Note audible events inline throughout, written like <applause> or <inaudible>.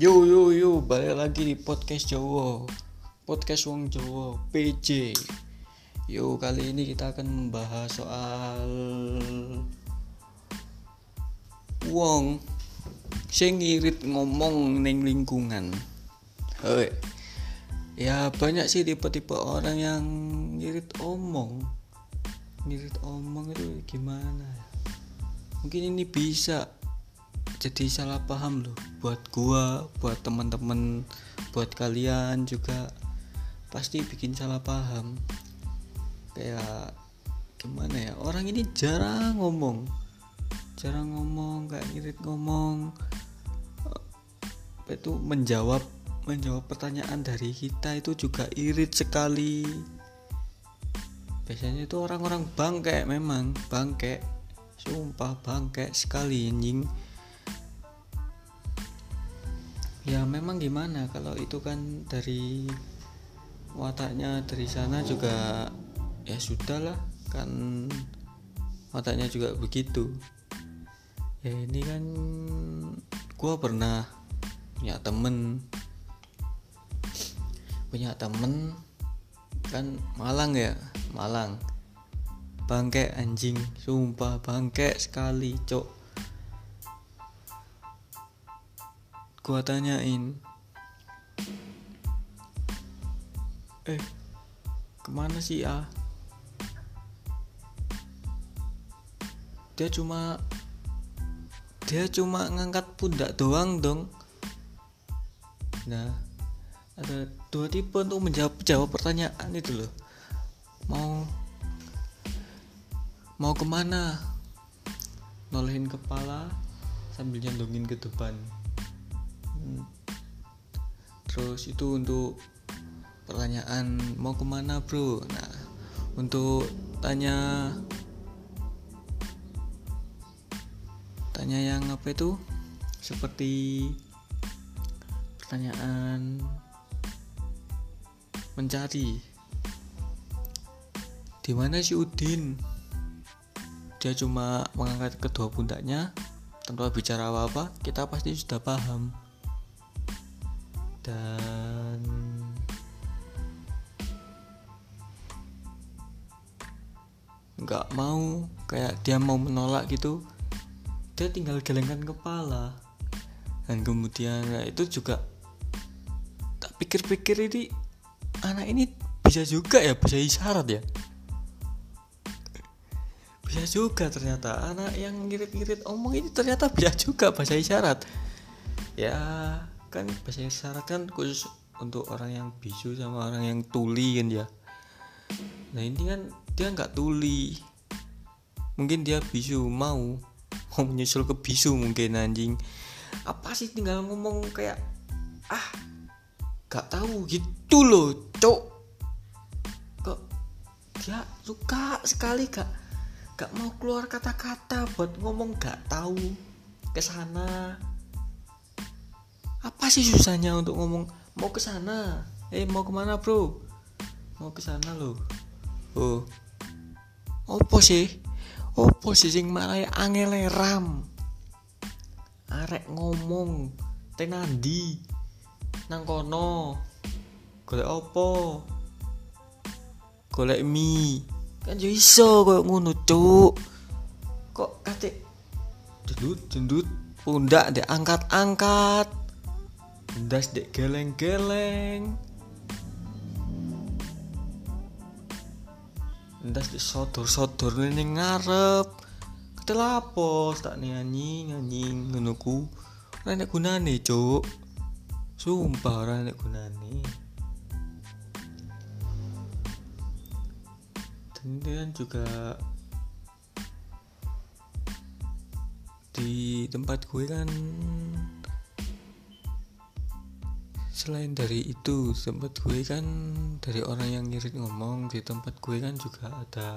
Yo yo yo, balik lagi di podcast Jawa. Podcast Wong Jawa, PJ. Yo, kali ini kita akan membahas soal wong sing ngirit ngomong ning lingkungan. Hei. Ya banyak sih tipe-tipe orang yang ngirit omong. Ngirit omong itu gimana? Mungkin ini bisa jadi salah paham loh. Buat gua buat teman-teman buat kalian juga pasti bikin salah paham. Kayak gimana ya orang ini jarang ngomong. Jarang ngomong kayak ngirit ngomong. Itu menjawab menjawab pertanyaan dari kita itu juga irit sekali. Biasanya itu orang-orang bangke memang. Bangke sumpah bangke sekali anjing ya memang gimana? Kalau itu kan dari wataknya dari sana juga ya sudahlah kan wataknya juga begitu. Ya ini kan gua pernah punya temen. Punya temen kan Malang ya? Malang. Bangke anjing. Sumpah bangke sekali cok gua tanyain. Eh ke mana sih ah dia cuma dia cuma ngangkat pundak doang dong. Nah ada dua tipe untuk menjawab jawab pertanyaan itu loh. Mau mau ke mana? Nolehin kepala sambil nyandungin ke depan terus itu untuk pertanyaan mau ke mana bro? Nah untuk tanya tanya yang apa itu? Seperti pertanyaan mencari. Di mana si Udin? Dia cuma mengangkat kedua pundaknya tanpa bicara apa-apa kita pasti sudah paham dan nggak mau kayak dia mau menolak gitu dia tinggal gelengkan kepala. Dan kemudian ya itu juga tak pikir-pikir ini anak ini bisa juga ya bisa isyarat ya? Bisa juga ternyata anak yang ngirit-ngirit omong ini ternyata bisa juga bahasa isyarat. Ya kan bahasa isyarat kan khusus untuk orang yang bisu sama orang yang tuli kan ya. Nah ini kan dia nggak tuli. Mungkin dia bisu mau. <laughs> Mau menyusul ke bisu mungkin anjing. Apa sih tinggal ngomong kayak ah gak tahu gitu loh cok. Kok dia suka sekali gak gak mau keluar kata-kata buat ngomong gak tahu ke sana apa sih susahnya untuk ngomong mau ke sana? Eh mau ke mana bro? Mau ke sana loh. Oh. Opo sih? Opo sih sing marai angele ram arek ngomong tenandi nang kono. Golek opo? Golek mie kan yo iso koyo ngono cuk. Kok kate? Dendut dendut pundak dek angkat-angkat ndas dek geleng-geleng. Ndas dek sodor-sodor ning ngarep. Ketelapo tak nyanyi nyanyi ngono nek gunane cuk. Sumpah ora nek gunane. Dan juga di tempat gue kan selain dari itu tempat gue kan dari orang yang ngirit ngomong di tempat gue kan juga ada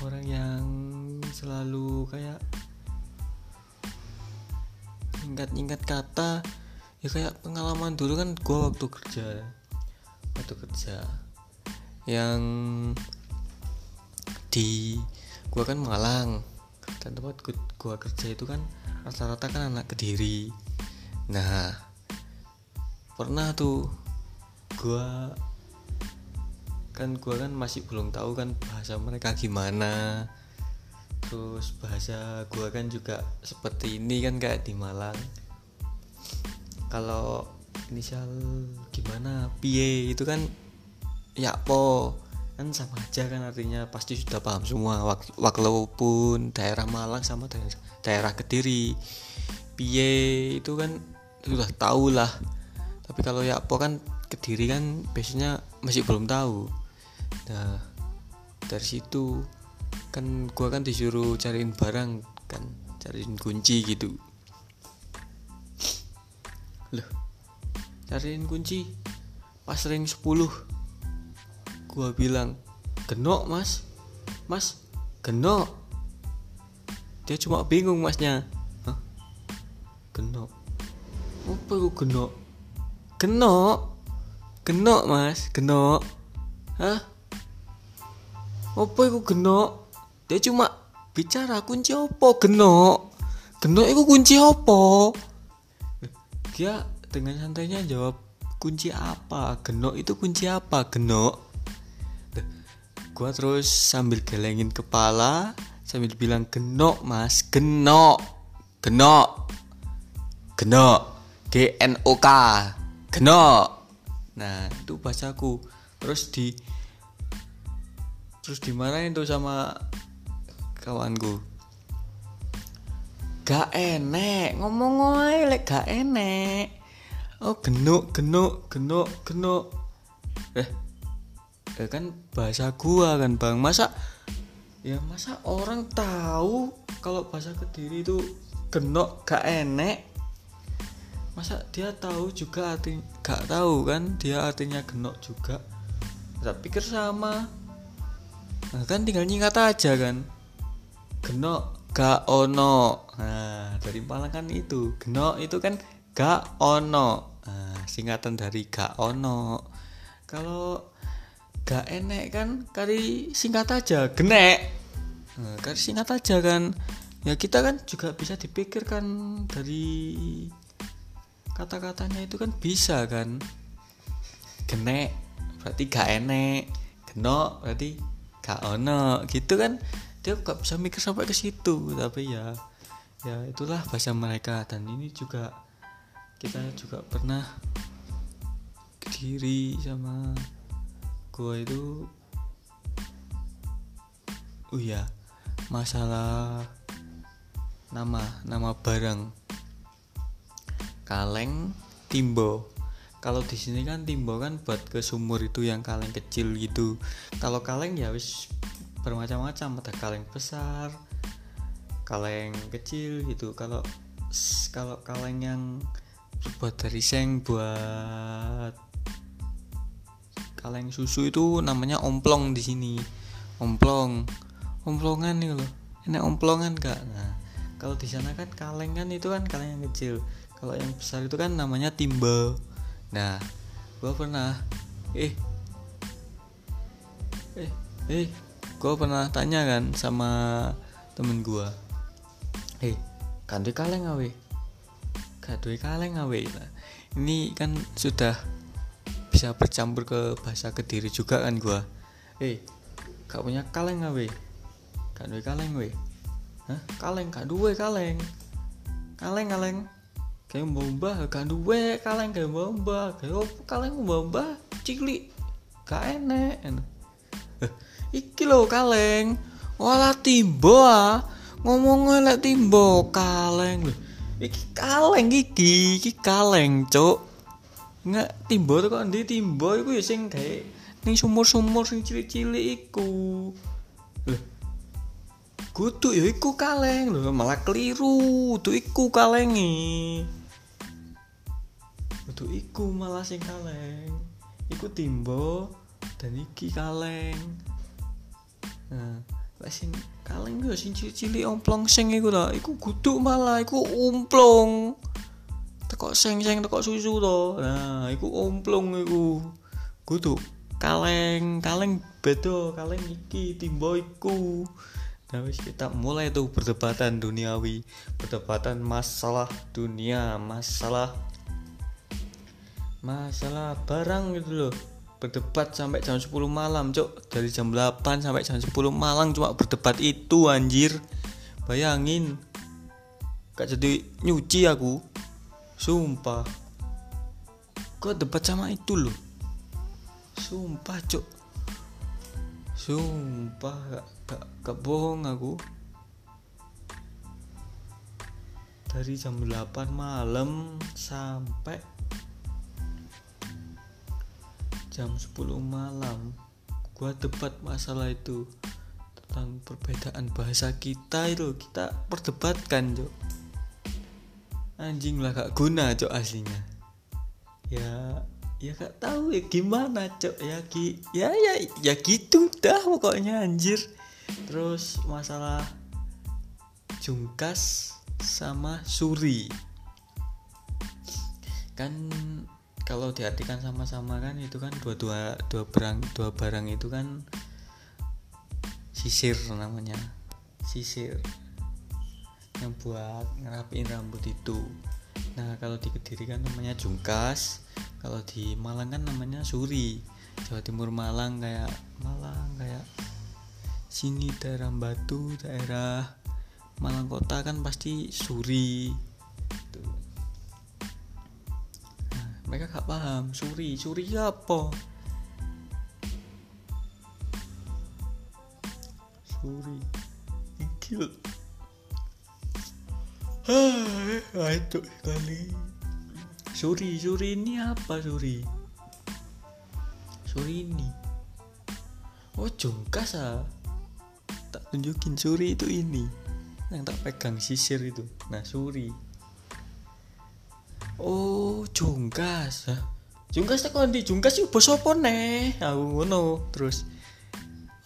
orang yang selalu kayak ingat-ingat kata ya kayak pengalaman dulu kan gue waktu kerja waktu kerja yang di gue kan Malang dan tempat gue kerja itu kan rata-rata kan anak kediri. Nah pernah tuh gua kan gua kan masih belum tahu kan bahasa mereka gimana. Terus bahasa gua kan juga seperti ini kan kayak di Malang. Kalau inisial gimana pie itu kan ya po kan sama aja kan artinya pasti sudah paham semua walaupun daerah Malang sama daerah, daerah Kediri. Pie itu kan sudah tahu lah. Tapi kalau ya po kan Kediri kan biasanya masih belum tahu. Nah dari situ kan gua kan disuruh cariin barang kan cariin kunci gitu. Loh cariin kunci? Pas ring 10 gua bilang genok mas. Mas genok. Dia cuma bingung masnya. Hah? genok? Apa itu genok? Genok? Genok mas. Genok. Hah? Apa itu genok? Dia cuma bicara kunci opo genok? Genok itu kunci opo dia dengan santainya jawab kunci apa? Genok itu kunci apa? Genok gua terus sambil gelengin kepala sambil bilang genok mas genok genok genok G N O K genok. Nah itu bahasaku terus di terus dimarahin tuh sama kawanku. Gak enek ngomong aja lek gak enek. Oh genuk genuk genuk genuk. Eh eh kan bahasa gua kan bang. Masa ya masa orang tahu kalau bahasa kediri itu genok gak enek? Masa dia tahu juga arti gak tahu kan dia artinya genok juga? Tak pikir sama. Nah kan tinggal nyingkat aja kan. Genok ga ono. Nah dari Malang kan itu. Genok itu kan ga ono. Nah, singkatan dari ga ono. Kalau ga enek kan kali singkat aja genek. Nah, kali singkat aja kan. Ya kita kan juga bisa dipikirkan dari kata-katanya itu kan bisa kan. Genek berarti gak enek. Genok berarti gak ono. Gitu kan. Dia gak bisa mikir sampai ke situ. Tapi ya ya itulah bahasa mereka. Dan ini juga kita juga pernah diri sama gua itu oh ya masalah nama nama barang. Kaleng timbo. Kalau di sini kan timbo kan buat ke sumur itu yang kaleng kecil gitu. Kalau kaleng ya wis bermacam-macam. Ada kaleng besar kaleng kecil gitu. Kalau kalau kaleng yang buat dari seng buat kaleng susu itu namanya omplong di sini. Omplong. Omplongan nih loh. Ini omplongan kak. Nah kalau di sana kan kaleng kan itu kan kaleng yang kecil. Kalau yang besar itu kan namanya timba nah gua pernah eh eh eh gue pernah tanya kan sama temen gue hei kan kaleng awe? Gak kaleng awe. Nah, ini kan sudah bisa bercampur ke bahasa kediri juga kan gue hei gak punya kaleng awe gak duwe kaleng we? Hah? kaleng gak duwe kaleng. Kaleng kaleng. Kayak mbah gak duwe kaleng kayak mbah kayak kaleng mbah cikli gak enek iki lo kaleng. Wala timbo ah. Ngomong lek timbo kaleng. Iki kaleng iki iki kaleng cuk nggak timbo tuh kok ndi timbo iku ya sing gawe ning sumur-sumur sing cilik-cilik iku. Lho kudu ya iku kaleng lho malah keliru tuh iku kalengi. Kudu iku malah sing kaleng. Iku timbo dan iki kaleng. Nah, lek sing kaleng yo sing cilik-cilik omplong sing iku ta, iku guduk malah iku umplong. Teko seng-seng teko susu to. Nah, iku omplong iku. Guduk kaleng, kaleng beda, kaleng iki timbo iku. Nah, wis kita mulai tuh perdebatan duniawi, perdebatan masalah dunia, masalah masalah barang gitu loh. Berdebat sampai jam 10 malam, Cok. Dari jam 8 sampai jam 10 malam cuma berdebat itu anjir. Bayangin. Gak jadi nyuci aku. Sumpah. Kok debat sama itu loh. Sumpah, Cok. Sumpah gak gak, gak bohong aku dari jam 8 malam sampai jam 10 malam gua debat masalah itu tentang perbedaan bahasa kita itu kita perdebatkan cok anjing lah gak guna cok aslinya. Ya ya gak tahu ya gimana cok? Ya ki ya ya ya gitu dah pokoknya anjir. Terus masalah Jungkas sama Suri. Kan kalau diartikan sama-sama kan itu kan dua-dua dua barang dua barang itu kan sisir namanya sisir yang buat ngerapiin rambut itu. Nah kalau di kediri kan namanya jungkas kalau di Malang kan namanya suri. Jawa Timur Malang kayak Malang kayak sini daerah Batu daerah Malang Kota kan pasti Suri. Nah, mereka gak paham Suri Suri apa? Suri Gil Itu kali. Suri Suri ini apa Suri? Suri ini. Oh jungkas ah. Tak tunjukin suri itu ini. Yang tak pegang sisir itu. Nah suri. Oh jungkas ah. Jungkas tak kondi jungkas itu bos apa nih aku ngono terus.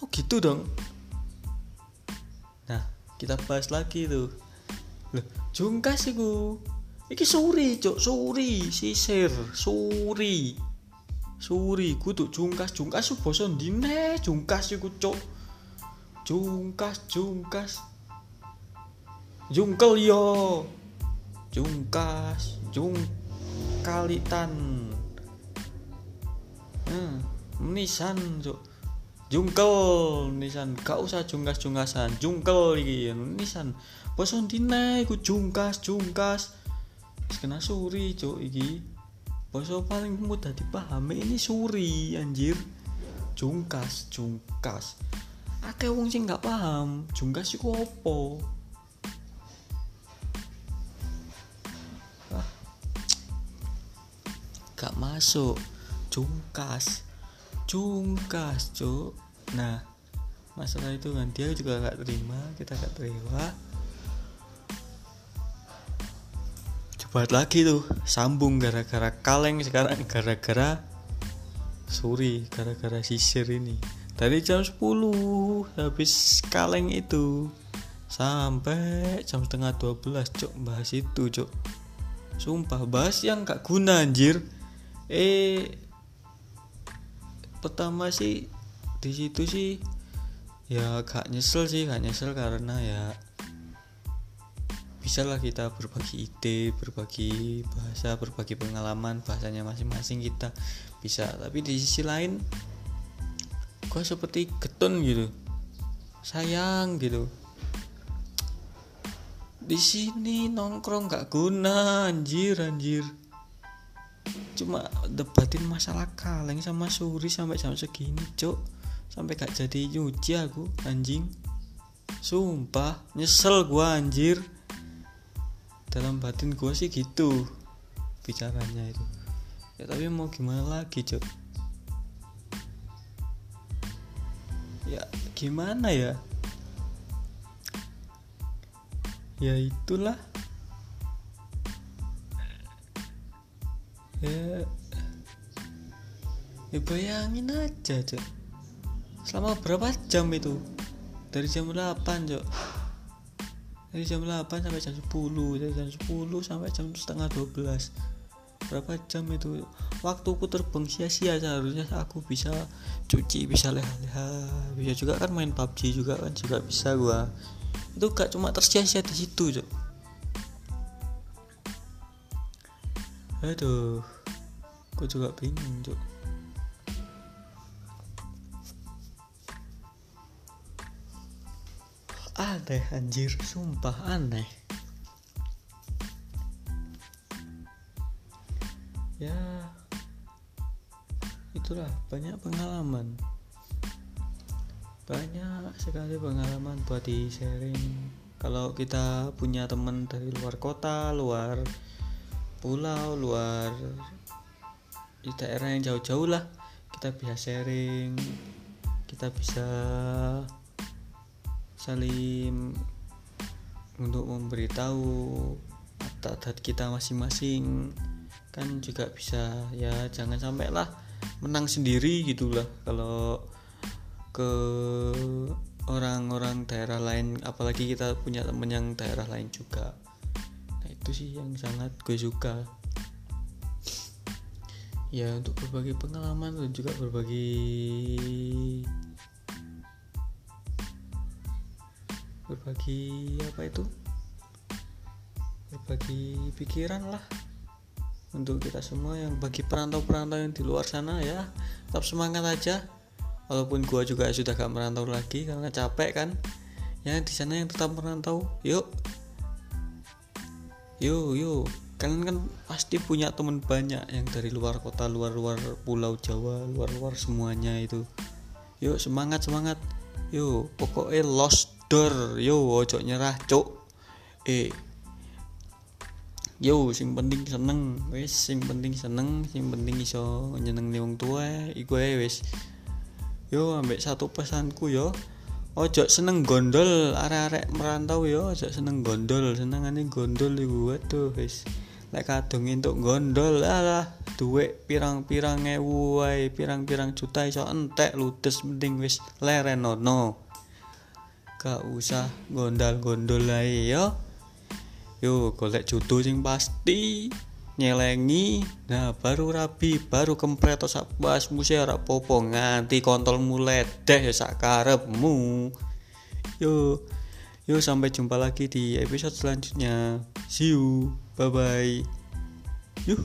Oh gitu dong. Nah kita bahas lagi tuh loh jungkas itu iki suri cok suri sisir suri. Suri kudu jungkas. Jungkas itu bosan dine jungkas itu cok jungkas jungkas. Jungkel yo. Jungkas jungkalitan. Hmm, nisan cuk jungkel nisan. Gak usah jungkas jungkasan jungkel iki nisan. Boson dina iku jungkas jungkas. Kena suri cuk iki. Boso paling mudah dipahami ini suri anjir. Jungkas jungkas. Akeh wong sing nggak paham jungkas iku opo ah. gak masuk. Jungkas. Jungkas cuk nah masalah itu kan dia juga gak terima kita gak terima. Coba lagi tuh sambung gara-gara kaleng sekarang gara-gara suri gara-gara sisir ini. Dari jam 10 habis kaleng itu sampai jam setengah 12 cok bahas itu cok sumpah bahas yang gak guna anjir. Eh pertama sih di situ sih ya gak nyesel sih gak nyesel karena ya bisa lah kita berbagi ide berbagi bahasa berbagi pengalaman bahasanya masing-masing kita bisa. Tapi di sisi lain gue seperti getun gitu sayang gitu. Di sini nongkrong gak guna anjir anjir. Cuma debatin masalah kaleng sama suri sampai jam segini cok sampai gak jadi nyuci aku anjing. Sumpah nyesel gua anjir. Dalam batin gua sih gitu bicaranya itu. Ya tapi mau gimana lagi cok ya gimana ya? Ya itulah. Ya. Ya bayangin aja cok selama berapa jam itu? Dari jam 8 cok dari jam 8 sampai jam 10 dari jam 10 sampai jam setengah 12 berapa jam itu? Waktuku terbang sia-sia seharusnya aku bisa cuci bisa leha-leha. Bisa juga kan main PUBG juga kan juga bisa gua. Itu gak cuma tersia-sia di situ cok aduh. Gua juga bingung cok aneh anjir. Sumpah aneh. Ya itulah banyak pengalaman. Banyak sekali pengalaman buat di sharing kalau kita punya teman dari luar kota luar pulau luar di daerah yang jauh-jauh lah kita bisa sharing kita bisa saling untuk memberitahu adat kita masing-masing. Kan juga bisa ya jangan sampai lah menang sendiri gitulah. Kalau ke orang-orang daerah lain apalagi kita punya temen yang daerah lain juga. Nah itu sih yang sangat gue suka. Ya untuk berbagi pengalaman dan juga berbagi berbagi apa itu? Berbagi pikiran lah untuk kita semua yang bagi perantau-perantau yang di luar sana ya. Tetap semangat aja. Walaupun gua juga sudah gak merantau lagi karena capek kan. Ya di sana yang tetap merantau. Yuk. Yuk yuk. Kalian kan pasti punya teman banyak yang dari luar kota luar-luar pulau Jawa luar-luar semuanya itu. Yuk semangat semangat yuk pokoknya lost door. Yuk ojo nyerah cuk. Eh yo sing penting seneng wis. Sing penting seneng sing penting iso nyeneng wong tua iku ae wis. Yo ambek satu pesanku yo. Ojo seneng gondol arek-arek merantau yo. Ojo seneng gondol senengane gondol iku waduh wis lek kadung entuk gondol alah duit pirang-pirang ewu wae pirang-pirang juta iso entek ludes mending wis lerenono gak usah gondal-gondol ae yo. Yo golek jodoh sing pasti nyelengi. Nah baru rabi baru kempret sak pas musia ora popo nganti kontol mulai deh ya sak karepmu. Yo yo sampai jumpa lagi di episode selanjutnya. See you bye bye yuh